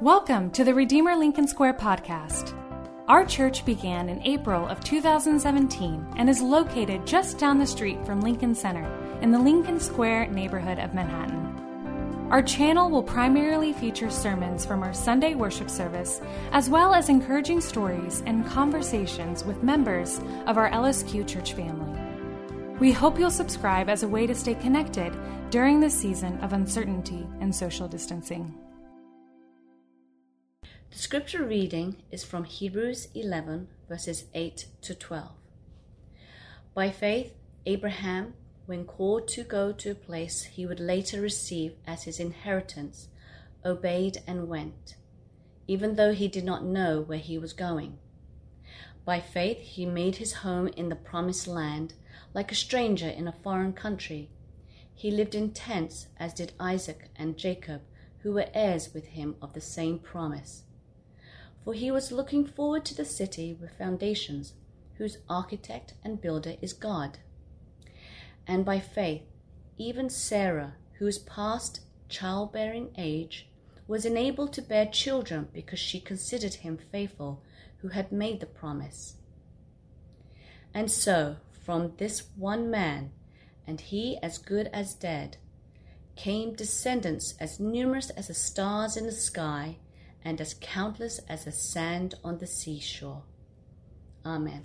Welcome to the Redeemer Lincoln Square podcast. Our church began in April of 2017 and is located just down the street from Lincoln Center in the Lincoln Square neighborhood of Manhattan. Our channel will primarily feature sermons from our Sunday worship service, as well as encouraging stories and conversations with members of our LSQ church family. We hope you'll subscribe as a way to stay connected during this season of uncertainty and social distancing. The scripture reading is from Hebrews 11, verses 8 to 12. By faith, Abraham, when called to go to a place he would later receive as his inheritance, obeyed and went, even though he did not know where he was going. By faith, he made his home in the promised land, like a stranger in a foreign country. He lived in tents, as did Isaac and Jacob, who were heirs with him of the same promise for he was looking forward to the city with foundations, whose architect and builder is God. And by faith, even Sarah, who is past childbearing age, was enabled to bear children because she considered him faithful who had made the promise. And so, from this one man, and he as good as dead, came descendants as numerous as the stars in the sky and as countless as the sand on the seashore. Amen.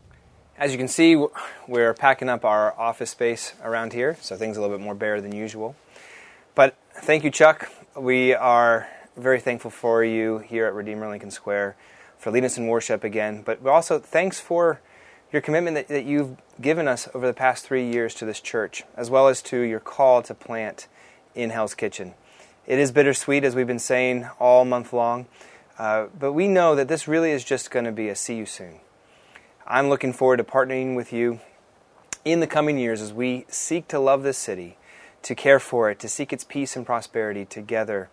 As you can see, we're packing up our office space around here, so things are a little bit more bare than usual. But thank you, Chuck. We are very thankful for you here at Redeemer Lincoln Square for leading us in worship again. But also, thanks for your commitment that, that you've given us over the past three years to this church, as well as to your call to plant in Hell's Kitchen. It is bittersweet, as we've been saying all month long. Uh, but we know that this really is just going to be a see you soon. I'm looking forward to partnering with you in the coming years as we seek to love this city, to care for it, to seek its peace and prosperity together.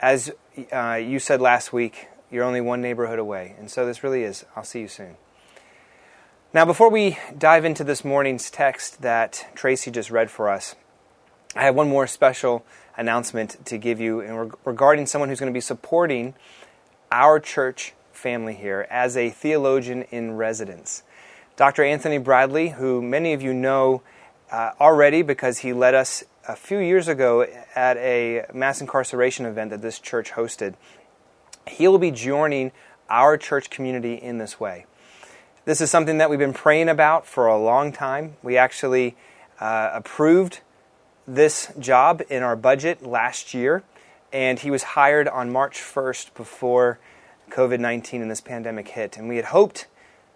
As uh, you said last week, you're only one neighborhood away. And so this really is. I'll see you soon. Now, before we dive into this morning's text that Tracy just read for us, I have one more special announcement to give you regarding someone who's going to be supporting our church family here as a theologian in residence. Dr. Anthony Bradley, who many of you know uh, already because he led us a few years ago at a mass incarceration event that this church hosted, he will be joining our church community in this way. This is something that we've been praying about for a long time. We actually uh, approved this job in our budget last year and he was hired on March 1st before COVID 19 and this pandemic hit. And we had hoped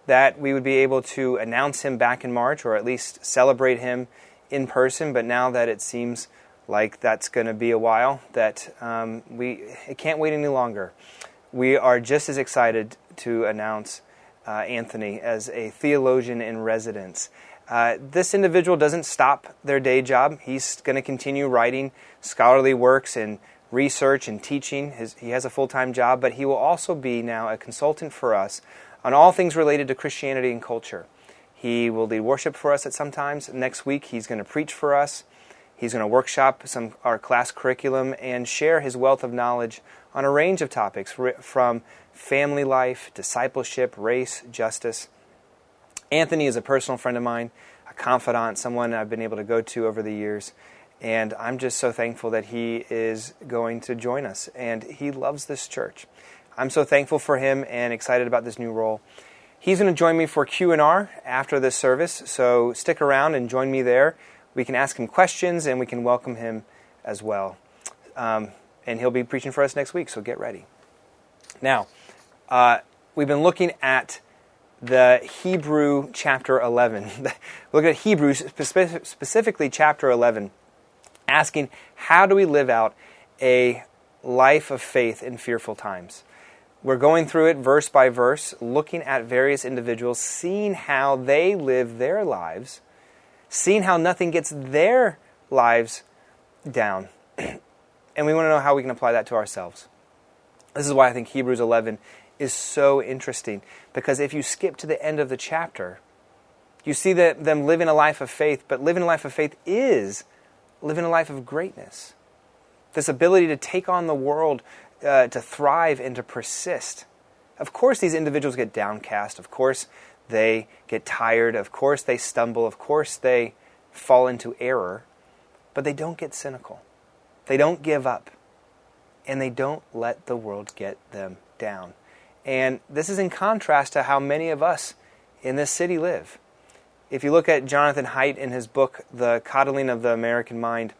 that we would be able to announce him back in March or at least celebrate him in person, but now that it seems like that's going to be a while, that um, we it can't wait any longer. We are just as excited to announce Anthony as a theologian in residence. Uh, this individual doesn't stop their day job. He's going to continue writing scholarly works and research and teaching. His, he has a full time job, but he will also be now a consultant for us on all things related to Christianity and culture. He will lead worship for us at some times. Next week, he's going to preach for us. He's going to workshop some our class curriculum and share his wealth of knowledge on a range of topics from family life, discipleship, race, justice. Anthony is a personal friend of mine, a confidant, someone I've been able to go to over the years. And I'm just so thankful that he is going to join us. And he loves this church. I'm so thankful for him and excited about this new role. He's going to join me for Q&R after this service, so stick around and join me there. We can ask him questions and we can welcome him as well. Um, and he'll be preaching for us next week, so get ready. Now, uh, we've been looking at the Hebrew chapter 11. Look at Hebrews, specifically chapter 11 asking, how do we live out a life of faith in fearful times? We're going through it verse by verse, looking at various individuals, seeing how they live their lives, seeing how nothing gets their lives down. and we want to know how we can apply that to ourselves. This is why I think Hebrews 11 is so interesting, because if you skip to the end of the chapter, you see that them living a life of faith, but living a life of faith is living a life of greatness. This ability to take on the world uh, to thrive and to persist. Of course, these individuals get downcast. Of course, they get tired. Of course, they stumble. Of course, they fall into error. But they don't get cynical. They don't give up. And they don't let the world get them down. And this is in contrast to how many of us in this city live. If you look at Jonathan Haidt in his book, The Coddling of the American Mind,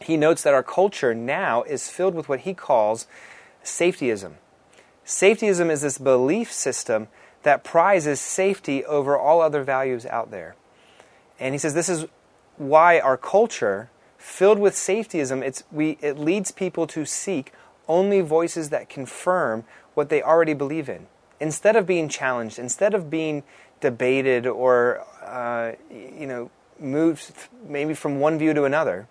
he notes that our culture now is filled with what he calls safetyism. Safetyism is this belief system that prizes safety over all other values out there. And he says this is why our culture, filled with safetyism, it's, we, it leads people to seek only voices that confirm what they already believe in. Instead of being challenged, instead of being debated or uh, you know moved maybe from one view to another,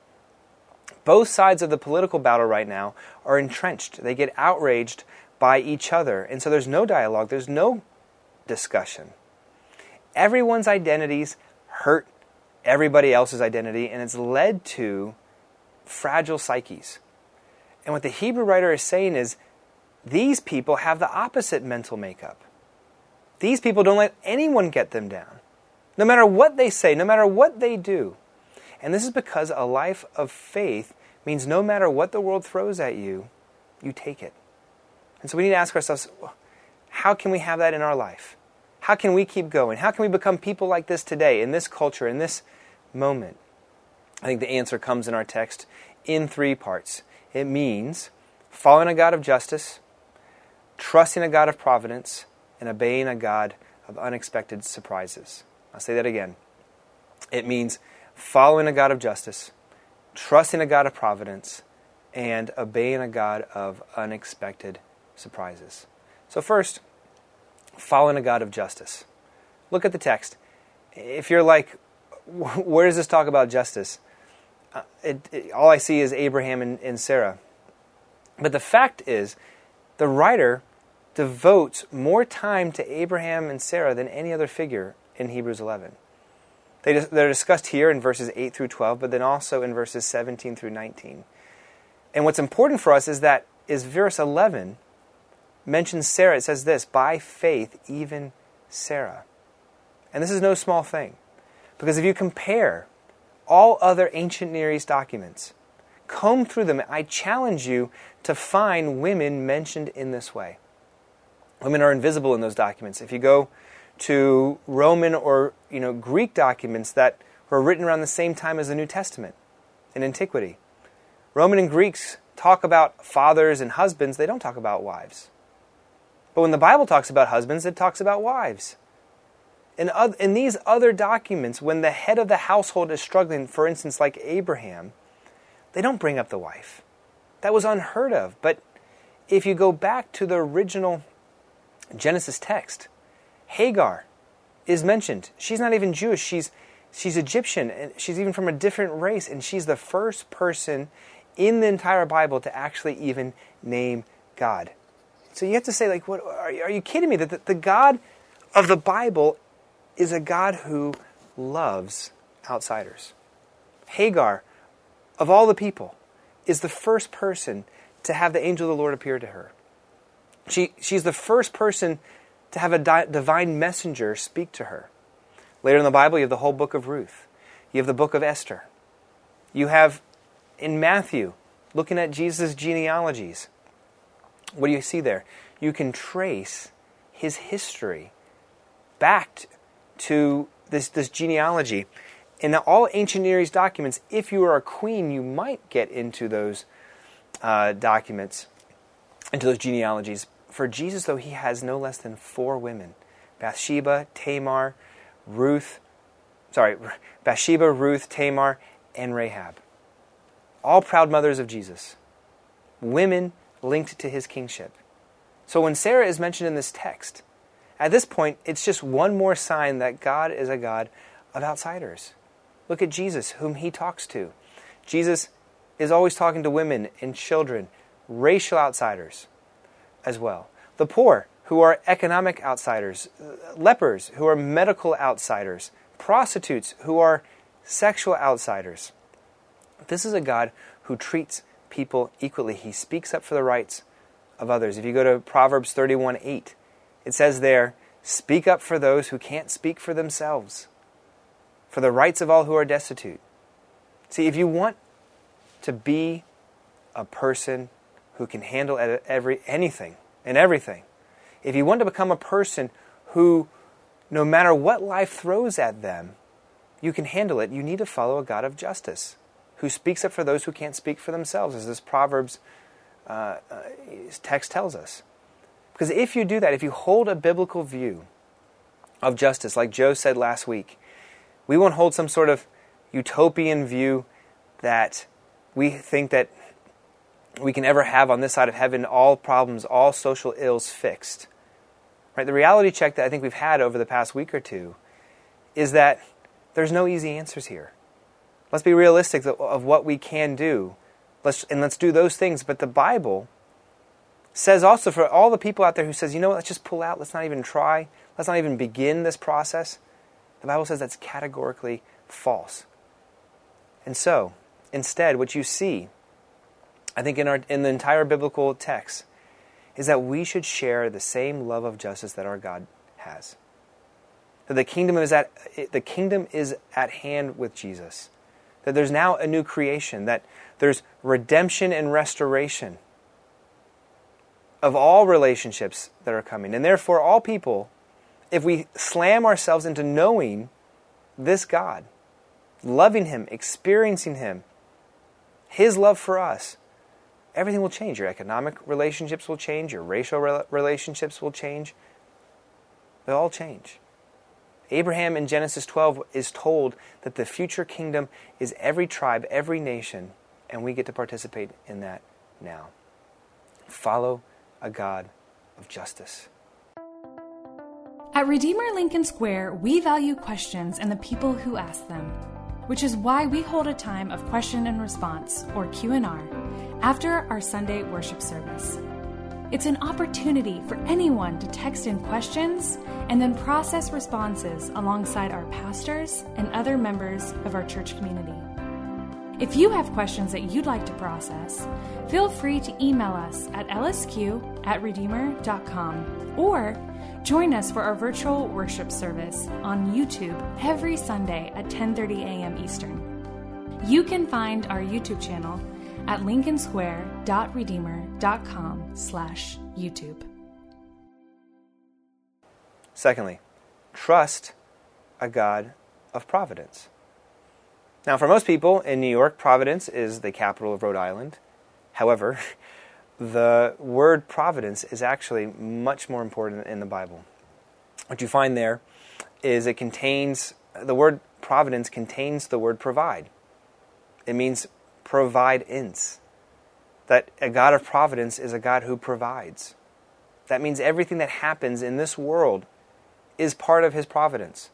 both sides of the political battle right now are entrenched. They get outraged by each other. And so there's no dialogue, there's no discussion. Everyone's identities hurt everybody else's identity, and it's led to fragile psyches. And what the Hebrew writer is saying is these people have the opposite mental makeup. These people don't let anyone get them down, no matter what they say, no matter what they do. And this is because a life of faith means no matter what the world throws at you, you take it. And so we need to ask ourselves how can we have that in our life? How can we keep going? How can we become people like this today, in this culture, in this moment? I think the answer comes in our text in three parts. It means following a God of justice, trusting a God of providence, and obeying a God of unexpected surprises. I'll say that again. It means following a God of justice, trusting a God of providence, and obeying a God of unexpected surprises. So, first, following a God of justice. Look at the text. If you're like, where does this talk about justice? Uh, it, it, all I see is Abraham and, and Sarah. But the fact is, the writer devotes more time to Abraham and Sarah than any other figure in Hebrews 11. They, they're discussed here in verses 8 through 12, but then also in verses 17 through 19. And what's important for us is that is verse 11 mentions Sarah. It says this, by faith, even Sarah. And this is no small thing. Because if you compare all other ancient Near East documents, comb through them, I challenge you to find women mentioned in this way. Women are invisible in those documents. If you go to Roman or you know Greek documents that were written around the same time as the New Testament in antiquity. Roman and Greeks talk about fathers and husbands, they don't talk about wives. But when the Bible talks about husbands, it talks about wives. In, other, in these other documents, when the head of the household is struggling, for instance, like Abraham, they don't bring up the wife. That was unheard of. But if you go back to the original Genesis text, Hagar is mentioned. She's not even Jewish. She's she's Egyptian and she's even from a different race and she's the first person in the entire Bible to actually even name God. So you have to say like what are you, are you kidding me that the, the God of the Bible is a God who loves outsiders. Hagar of all the people is the first person to have the angel of the Lord appear to her. She, she's the first person to have a di- divine messenger speak to her. Later in the Bible, you have the whole book of Ruth. You have the book of Esther. You have in Matthew, looking at Jesus' genealogies. What do you see there? You can trace his history back to this, this genealogy. In all ancient Near East documents, if you are a queen, you might get into those uh, documents, into those genealogies. For Jesus, though, he has no less than four women Bathsheba, Tamar, Ruth, sorry, Bathsheba, Ruth, Tamar, and Rahab. All proud mothers of Jesus. Women linked to his kingship. So when Sarah is mentioned in this text, at this point, it's just one more sign that God is a God of outsiders. Look at Jesus, whom he talks to. Jesus is always talking to women and children, racial outsiders as well. The poor, who are economic outsiders, lepers, who are medical outsiders, prostitutes, who are sexual outsiders. This is a God who treats people equally. He speaks up for the rights of others. If you go to Proverbs 31 8, it says there, Speak up for those who can't speak for themselves, for the rights of all who are destitute. See, if you want to be a person who can handle every, anything and everything, if you want to become a person who, no matter what life throws at them, you can handle it, you need to follow a God of justice who speaks up for those who can't speak for themselves, as this Proverbs uh, uh, text tells us. Because if you do that, if you hold a biblical view of justice, like Joe said last week, we won't hold some sort of utopian view that we think that we can ever have on this side of heaven all problems, all social ills fixed. Right? The reality check that I think we've had over the past week or two is that there's no easy answers here. Let's be realistic of what we can do. Let's, and let's do those things. But the Bible says also for all the people out there who says, you know what, let's just pull out, let's not even try, let's not even begin this process. The Bible says that's categorically false. And so, instead, what you see, I think in, our, in the entire biblical text, is that we should share the same love of justice that our God has. That the kingdom is at, the kingdom is at hand with Jesus. That there's now a new creation, that there's redemption and restoration of all relationships that are coming. And therefore, all people, if we slam ourselves into knowing this God, loving Him, experiencing Him, His love for us, everything will change. Your economic relationships will change, your racial relationships will change. They'll all change. Abraham in Genesis 12 is told that the future kingdom is every tribe, every nation, and we get to participate in that now. Follow a God of justice. At Redeemer Lincoln Square, we value questions and the people who ask them, which is why we hold a time of question and response or Q&R after our Sunday worship service. It's an opportunity for anyone to text in questions and then process responses alongside our pastors and other members of our church community. If you have questions that you'd like to process, feel free to email us at lsq at redeemer.com or join us for our virtual worship service on YouTube every Sunday at 10:30 a.m. Eastern. You can find our YouTube channel at lincolnsquare.redeemer.com slash YouTube. Secondly, trust a God of providence. Now, for most people in New York, Providence is the capital of Rhode Island. However, the word providence is actually much more important in the Bible. What you find there is it contains, the word providence contains the word provide. It means provide ins. That a God of providence is a God who provides. That means everything that happens in this world is part of his providence.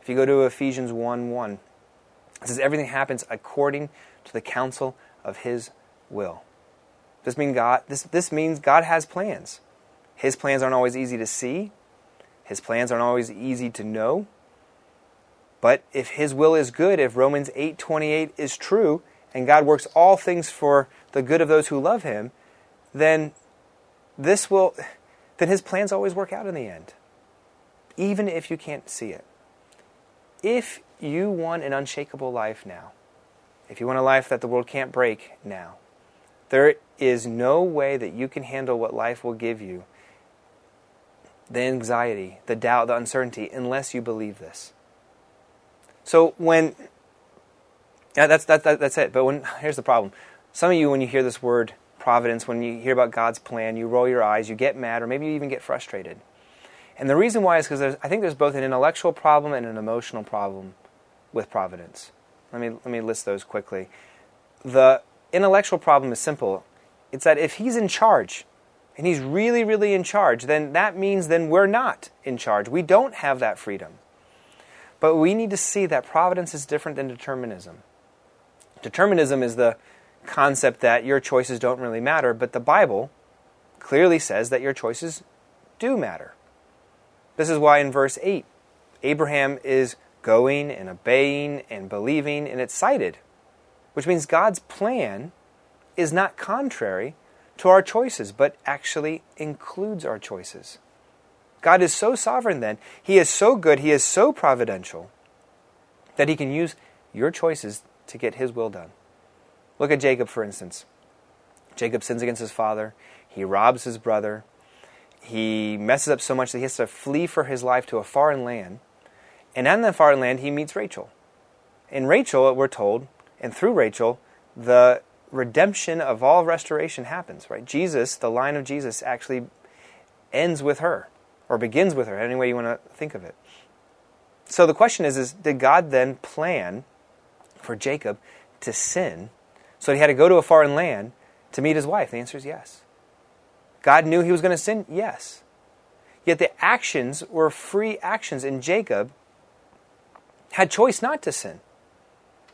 If you go to Ephesians 1 1, it says everything happens according to the counsel of His will. This mean God. This this means God has plans. His plans aren't always easy to see. His plans aren't always easy to know. But if His will is good, if Romans eight twenty eight is true, and God works all things for the good of those who love Him, then this will, then His plans always work out in the end, even if you can't see it. If you want an unshakable life now, if you want a life that the world can't break now, there is no way that you can handle what life will give you the anxiety, the doubt, the uncertainty, unless you believe this. So when yeah, that's that, that, that's it. But when here's the problem: some of you, when you hear this word providence, when you hear about God's plan, you roll your eyes, you get mad, or maybe you even get frustrated. And the reason why is because I think there's both an intellectual problem and an emotional problem with providence. Let me, let me list those quickly. The intellectual problem is simple it's that if he's in charge, and he's really, really in charge, then that means then we're not in charge. We don't have that freedom. But we need to see that providence is different than determinism. Determinism is the concept that your choices don't really matter, but the Bible clearly says that your choices do matter. This is why in verse 8, Abraham is going and obeying and believing, and it's cited, which means God's plan is not contrary to our choices, but actually includes our choices. God is so sovereign then, He is so good, He is so providential, that He can use your choices to get His will done. Look at Jacob, for instance. Jacob sins against his father, he robs his brother, he messes up so much that he has to flee for his life to a foreign land. And in that foreign land, he meets Rachel. In Rachel, we're told, and through Rachel, the redemption of all restoration happens, right? Jesus, the line of Jesus, actually ends with her, or begins with her, any way you want to think of it. So the question is, is did God then plan for Jacob to sin so he had to go to a foreign land to meet his wife? The answer is yes. God knew he was going to sin? Yes. Yet the actions were free actions, and Jacob had choice not to sin.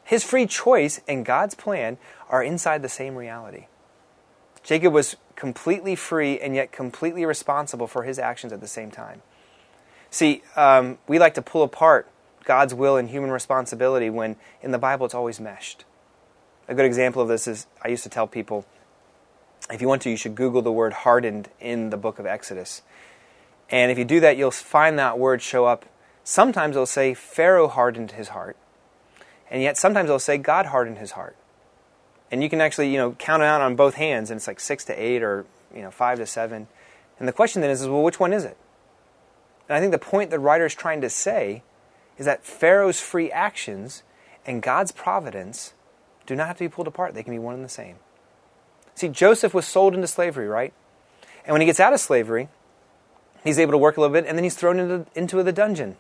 His free choice and God's plan are inside the same reality. Jacob was completely free and yet completely responsible for his actions at the same time. See, um, we like to pull apart God's will and human responsibility when in the Bible it's always meshed. A good example of this is I used to tell people if you want to, you should Google the word hardened in the book of Exodus. And if you do that, you'll find that word show up. Sometimes it'll say Pharaoh hardened his heart. And yet sometimes it'll say God hardened his heart. And you can actually, you know, count it out on both hands, and it's like six to eight or, you know, five to seven. And the question then is, is well, which one is it? And I think the point the writer is trying to say is that Pharaoh's free actions and God's providence do not have to be pulled apart. They can be one and the same. See, Joseph was sold into slavery, right? And when he gets out of slavery, he's able to work a little bit, and then he's thrown into, into the dungeon.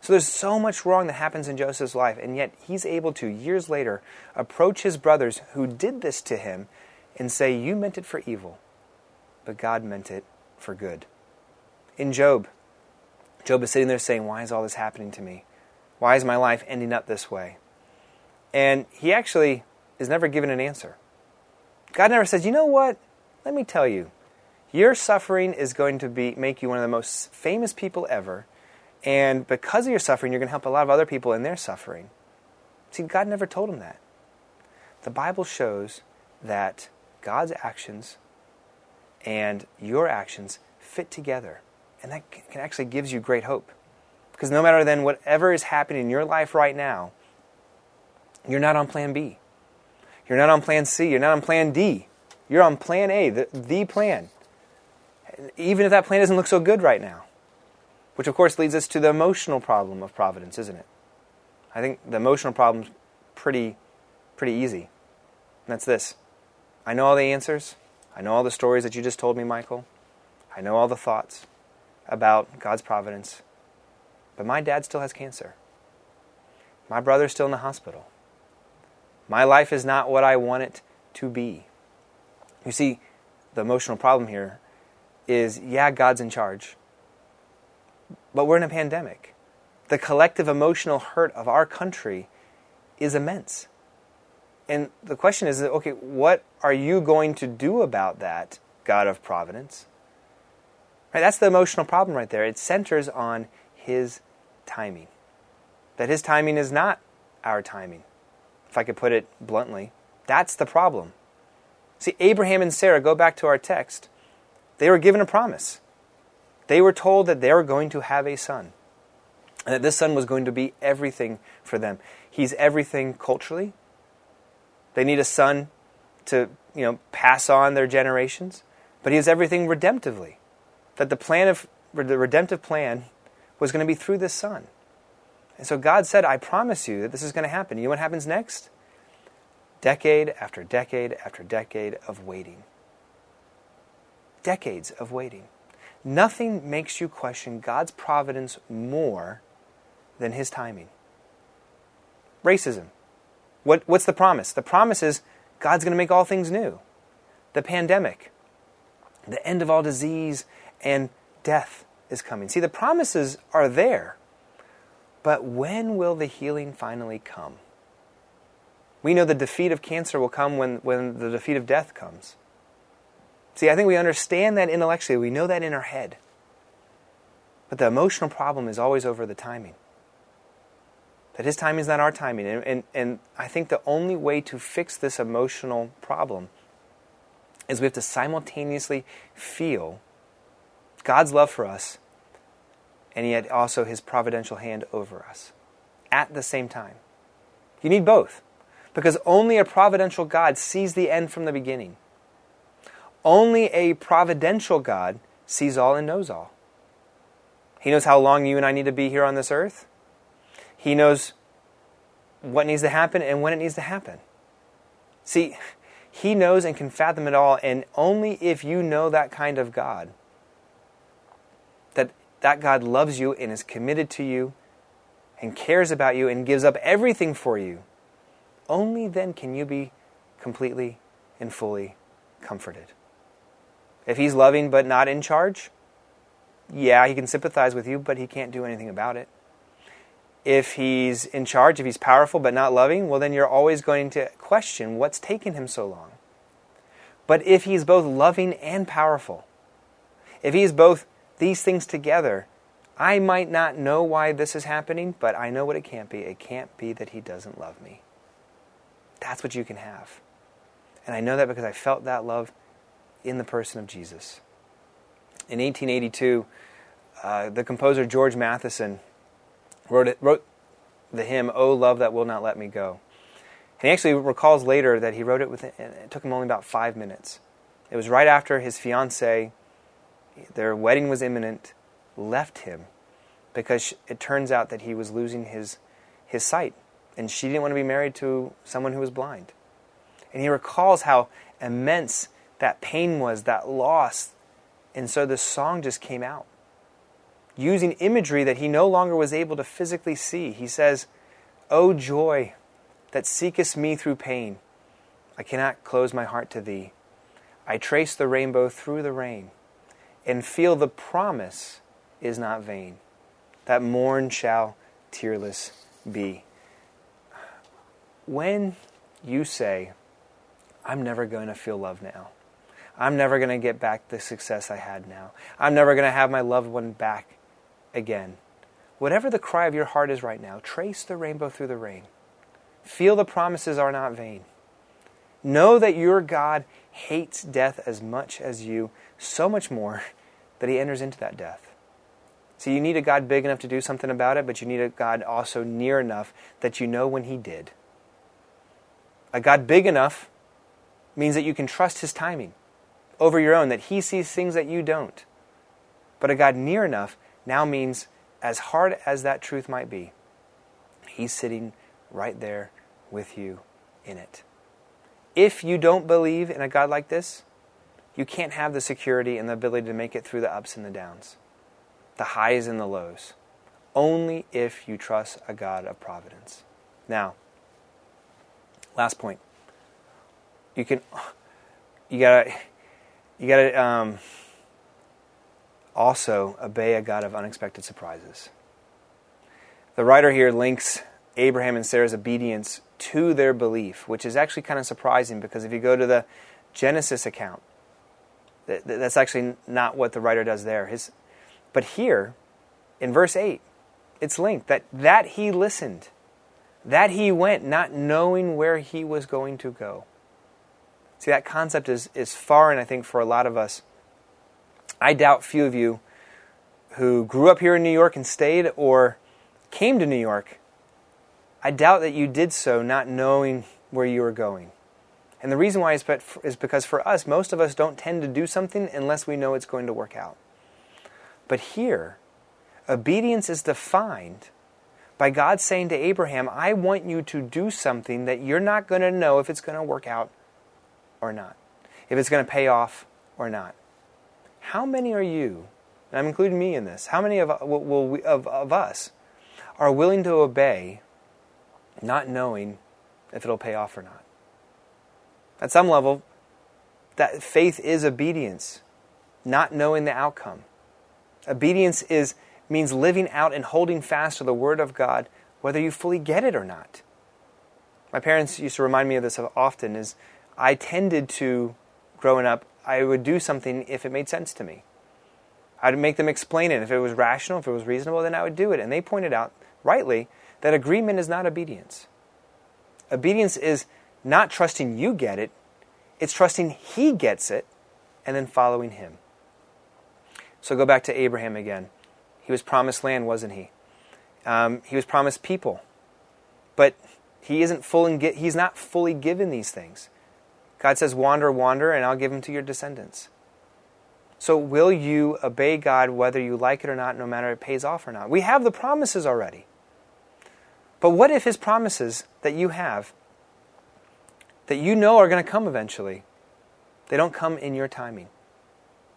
So there's so much wrong that happens in Joseph's life, and yet he's able to, years later, approach his brothers who did this to him and say, You meant it for evil, but God meant it for good. In Job, Job is sitting there saying, Why is all this happening to me? Why is my life ending up this way? And he actually is never given an answer. God never says, You know what? Let me tell you, your suffering is going to be, make you one of the most famous people ever and because of your suffering, you're going to help a lot of other people in their suffering. See, God never told him that. The Bible shows that God's actions and your actions fit together. And that can actually gives you great hope. Because no matter then whatever is happening in your life right now, you're not on plan B. You're not on plan C. You're not on plan D. You're on plan A, the, the plan. Even if that plan doesn't look so good right now. Which, of course, leads us to the emotional problem of providence, isn't it? I think the emotional problem's pretty, pretty easy. And that's this I know all the answers. I know all the stories that you just told me, Michael. I know all the thoughts about God's providence. But my dad still has cancer. My brother's still in the hospital. My life is not what I want it to be. You see, the emotional problem here is yeah, God's in charge. But we're in a pandemic. The collective emotional hurt of our country is immense. And the question is okay, what are you going to do about that, God of providence? Right, that's the emotional problem right there. It centers on His timing. That His timing is not our timing, if I could put it bluntly. That's the problem. See, Abraham and Sarah, go back to our text, they were given a promise. They were told that they were going to have a son, and that this son was going to be everything for them. He's everything culturally. They need a son to, you know, pass on their generations, but he is everything redemptively. That the plan of the redemptive plan was going to be through this son. And so God said, I promise you that this is going to happen. You know what happens next? Decade after decade after decade of waiting. Decades of waiting. Nothing makes you question God's providence more than his timing. Racism. What, what's the promise? The promise is God's going to make all things new. The pandemic, the end of all disease and death is coming. See, the promises are there. But when will the healing finally come? We know the defeat of cancer will come when, when the defeat of death comes. See, I think we understand that intellectually, we know that in our head. But the emotional problem is always over the timing. That his timing is not our timing. And, and, and I think the only way to fix this emotional problem is we have to simultaneously feel God's love for us and yet also his providential hand over us at the same time. You need both because only a providential God sees the end from the beginning. Only a providential God sees all and knows all. He knows how long you and I need to be here on this earth. He knows what needs to happen and when it needs to happen. See, He knows and can fathom it all, and only if you know that kind of God, that that God loves you and is committed to you and cares about you and gives up everything for you, only then can you be completely and fully comforted. If He's loving but not in charge, yeah, He can sympathize with you, but He can't do anything about it. If He's in charge, if He's powerful but not loving, well, then you're always going to question what's taken Him so long. But if He's both loving and powerful, if He's both these things together, I might not know why this is happening, but I know what it can't be. It can't be that He doesn't love me. That's what you can have. And I know that because I felt that love in the person of Jesus. In 1882, uh, the composer George Matheson wrote, it, wrote the hymn, Oh Love That Will Not Let Me Go. And he actually recalls later that he wrote it within, it took him only about five minutes. It was right after his fiancee, their wedding was imminent, left him because it turns out that he was losing his, his sight. And she didn't want to be married to someone who was blind. And he recalls how immense that pain was, that loss. And so the song just came out. Using imagery that he no longer was able to physically see. He says, O joy that seekest me through pain, I cannot close my heart to thee. I trace the rainbow through the rain and feel the promise is not vain, that morn shall tearless be. When you say, I'm never going to feel love now, I'm never going to get back the success I had now, I'm never going to have my loved one back again. Whatever the cry of your heart is right now, trace the rainbow through the rain. Feel the promises are not vain. Know that your God hates death as much as you, so much more that he enters into that death. So you need a God big enough to do something about it, but you need a God also near enough that you know when he did. A God big enough means that you can trust his timing over your own, that he sees things that you don't. But a God near enough now means, as hard as that truth might be, he's sitting right there with you in it. If you don't believe in a God like this, you can't have the security and the ability to make it through the ups and the downs, the highs and the lows. Only if you trust a God of providence. Now, last point. You can, you gotta, you gotta um, also obey a God of unexpected surprises. The writer here links Abraham and Sarah's obedience to their belief, which is actually kind of surprising because if you go to the Genesis account, that's actually not what the writer does there. His, but here, in verse 8, it's linked that, that he listened, that he went, not knowing where he was going to go. See, that concept is, is foreign, I think, for a lot of us. I doubt few of you who grew up here in New York and stayed or came to New York, I doubt that you did so not knowing where you were going. And the reason why is but, is because for us, most of us don't tend to do something unless we know it's going to work out. But here, obedience is defined by God saying to Abraham, I want you to do something that you're not going to know if it's going to work out or not, if it's going to pay off or not. How many are you, and I'm including me in this, how many of, will, will, of, of us are willing to obey not knowing if it'll pay off or not? At some level, that faith is obedience, not knowing the outcome. Obedience is means living out and holding fast to the word of God whether you fully get it or not. My parents used to remind me of this often is I tended to growing up I would do something if it made sense to me. I'd make them explain it. If it was rational, if it was reasonable, then I would do it. And they pointed out, rightly, that agreement is not obedience. Obedience is not trusting you get it, It's trusting He gets it and then following Him. So go back to Abraham again. He was promised land, wasn't he? Um, he was promised people. But he isn't full and he's not fully given these things. God says, Wander, wander, and I'll give them to your descendants. So, will you obey God whether you like it or not, no matter it pays off or not? We have the promises already. But what if His promises that you have, that you know are going to come eventually, they don't come in your timing?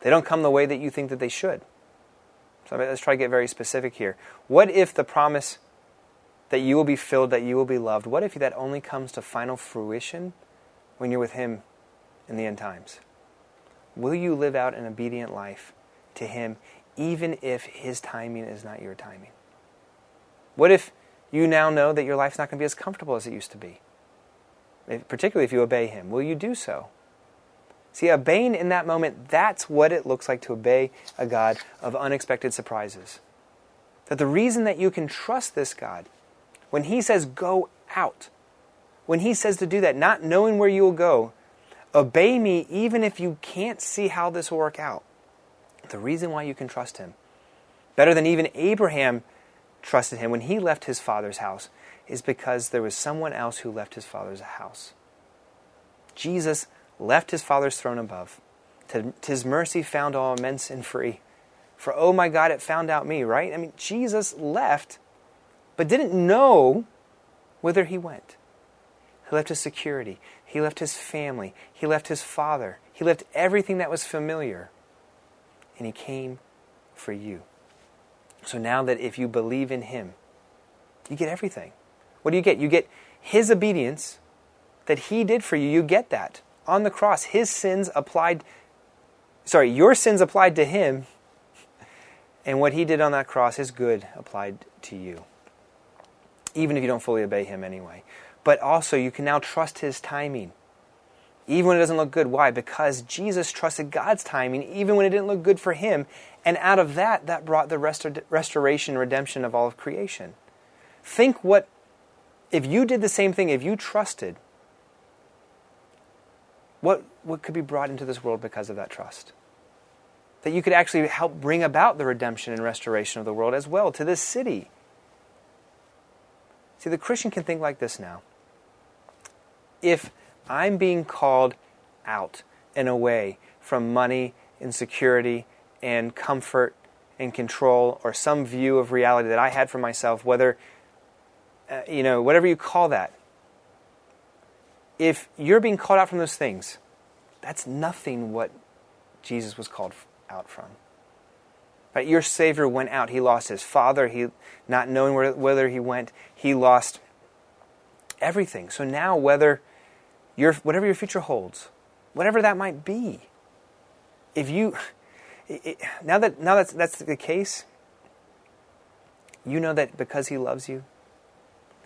They don't come the way that you think that they should. So let's try to get very specific here. What if the promise that you will be filled, that you will be loved, what if that only comes to final fruition when you're with Him in the end times? Will you live out an obedient life to Him even if His timing is not your timing? What if you now know that your life's not going to be as comfortable as it used to be? Particularly if you obey Him. Will you do so? See, obeying in that moment, that's what it looks like to obey a God of unexpected surprises. That the reason that you can trust this God when He says, go out, when He says to do that, not knowing where you will go, obey me even if you can't see how this will work out. The reason why you can trust Him, better than even Abraham trusted Him when he left his father's house, is because there was someone else who left his father's house. Jesus left his father's throne above. Tis mercy found all immense and free. For oh my God, it found out me, right? I mean, Jesus left but didn't know whither he went. He left his security, he left his family, he left his father, he left everything that was familiar, and he came for you. So now that if you believe in him, you get everything. What do you get? You get his obedience that he did for you. You get that. On the cross, his sins applied, sorry, your sins applied to him, and what he did on that cross, his good applied to you even if you don't fully obey Him anyway. But also, you can now trust His timing, even when it doesn't look good. Why? Because Jesus trusted God's timing, even when it didn't look good for Him. And out of that, that brought the restor- restoration, redemption of all of creation. Think what, if you did the same thing, if you trusted, what, what could be brought into this world because of that trust? That you could actually help bring about the redemption and restoration of the world as well to this city See, the Christian can think like this now. If I'm being called out and away from money and security and comfort and control or some view of reality that I had for myself, whether, uh, you know, whatever you call that, if you're being called out from those things, that's nothing what Jesus was called out from. Right? Your Savior went out. He lost his father. He, not knowing where, whether he went, he lost everything. So now, whether your, whatever your future holds, whatever that might be, if you, it, now that now that's that's the case, you know that because He loves you,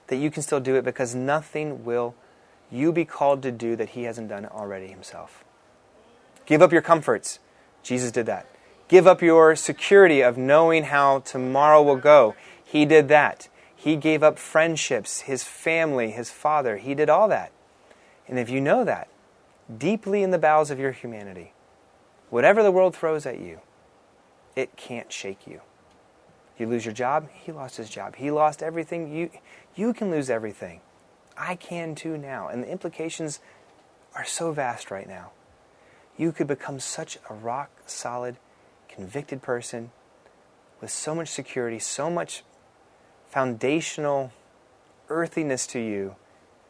that you can still do it because nothing will you be called to do that He hasn't done already Himself. Give up your comforts. Jesus did that. Give up your security of knowing how tomorrow will go. He did that. He gave up friendships, his family, his father. He did all that. And if you know that, deeply in the bowels of your humanity, whatever the world throws at you, it can't shake you. You lose your job, he lost his job. He lost everything. You, you can lose everything. I can too now. And the implications are so vast right now. You could become such a rock solid convicted person with so much security, so much foundational earthiness to you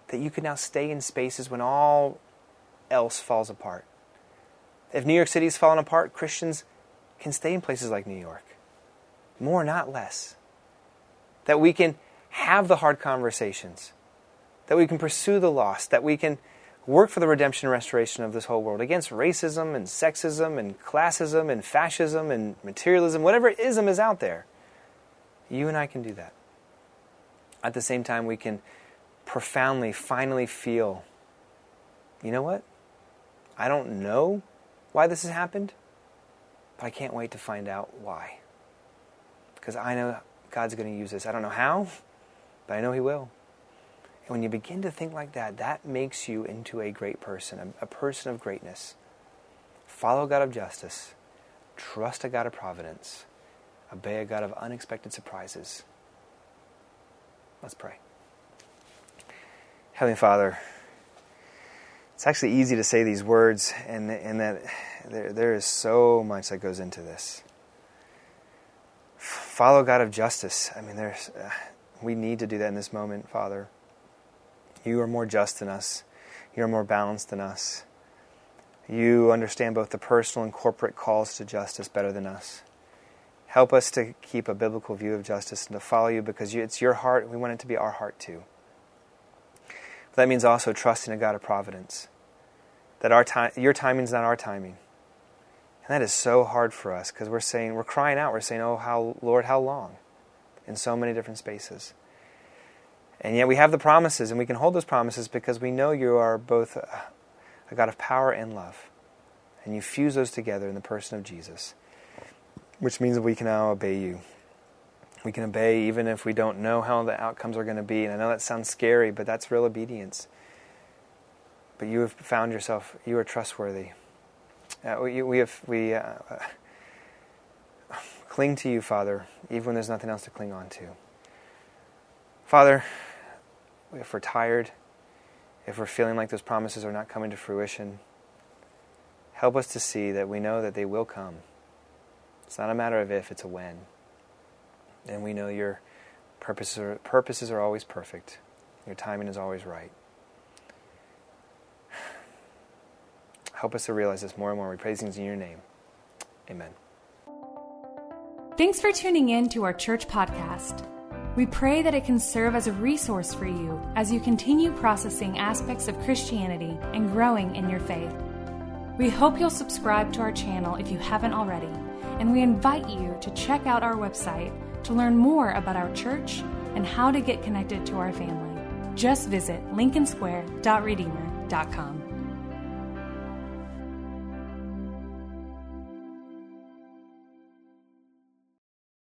that you can now stay in spaces when all else falls apart. If New York City has fallen apart, Christians can stay in places like New York. More, not less. That we can have the hard conversations, that we can pursue the lost, that we can work for the redemption and restoration of this whole world against racism and sexism and classism and fascism and materialism, whatever ism is out there. You and I can do that. At the same time, we can profoundly, finally feel you know what? I don't know why this has happened, but I can't wait to find out why. Because I know God's going to use this. I don't know how, but I know He will. And when you begin to think like that, that makes you into a great person, a, a person of greatness. Follow God of justice, trust a God of providence, obey a God of unexpected surprises. Let's pray. Heavenly Father, it's actually easy to say these words, and, and that there, there is so much that goes into this. Follow God of justice. I mean, there's, uh, we need to do that in this moment, Father. You are more just than us. You are more balanced than us. You understand both the personal and corporate calls to justice better than us. Help us to keep a biblical view of justice and to follow you because you, it's your heart. We want it to be our heart too. But that means also trusting a God of providence. That our time, your timing is not our timing. And that is so hard for us because we're saying, we're crying out, we're saying, Oh, how, Lord, how long? In so many different spaces. And yet we have the promises, and we can hold those promises because we know you are both a, God of power and love. And you fuse those together in the person of Jesus, which means that we can now obey you. We can obey even if we don't know how the outcomes are going to be. And I know that sounds scary, but that's real obedience. But you have found yourself, you are trustworthy. Uh, we, we, have, we uh, cling to you, Father, even when there's nothing else to cling on to. Father, if we're tired, if we're feeling like those promises are not coming to fruition, help us to see that we know that they will come. It's not a matter of if, it's a when. And we know your purposes are, purposes are always perfect, your timing is always right. Help us to realize this more and more. We praise things in your name. Amen. Thanks for tuning in to our church podcast. We pray that it can serve as a resource for you as you continue processing aspects of Christianity and growing in your faith. We hope you'll subscribe to our channel if you haven't already, and we invite you to check out our website to learn more about our church and how to get connected to our family. Just visit lincolnsquare.redeemer.com.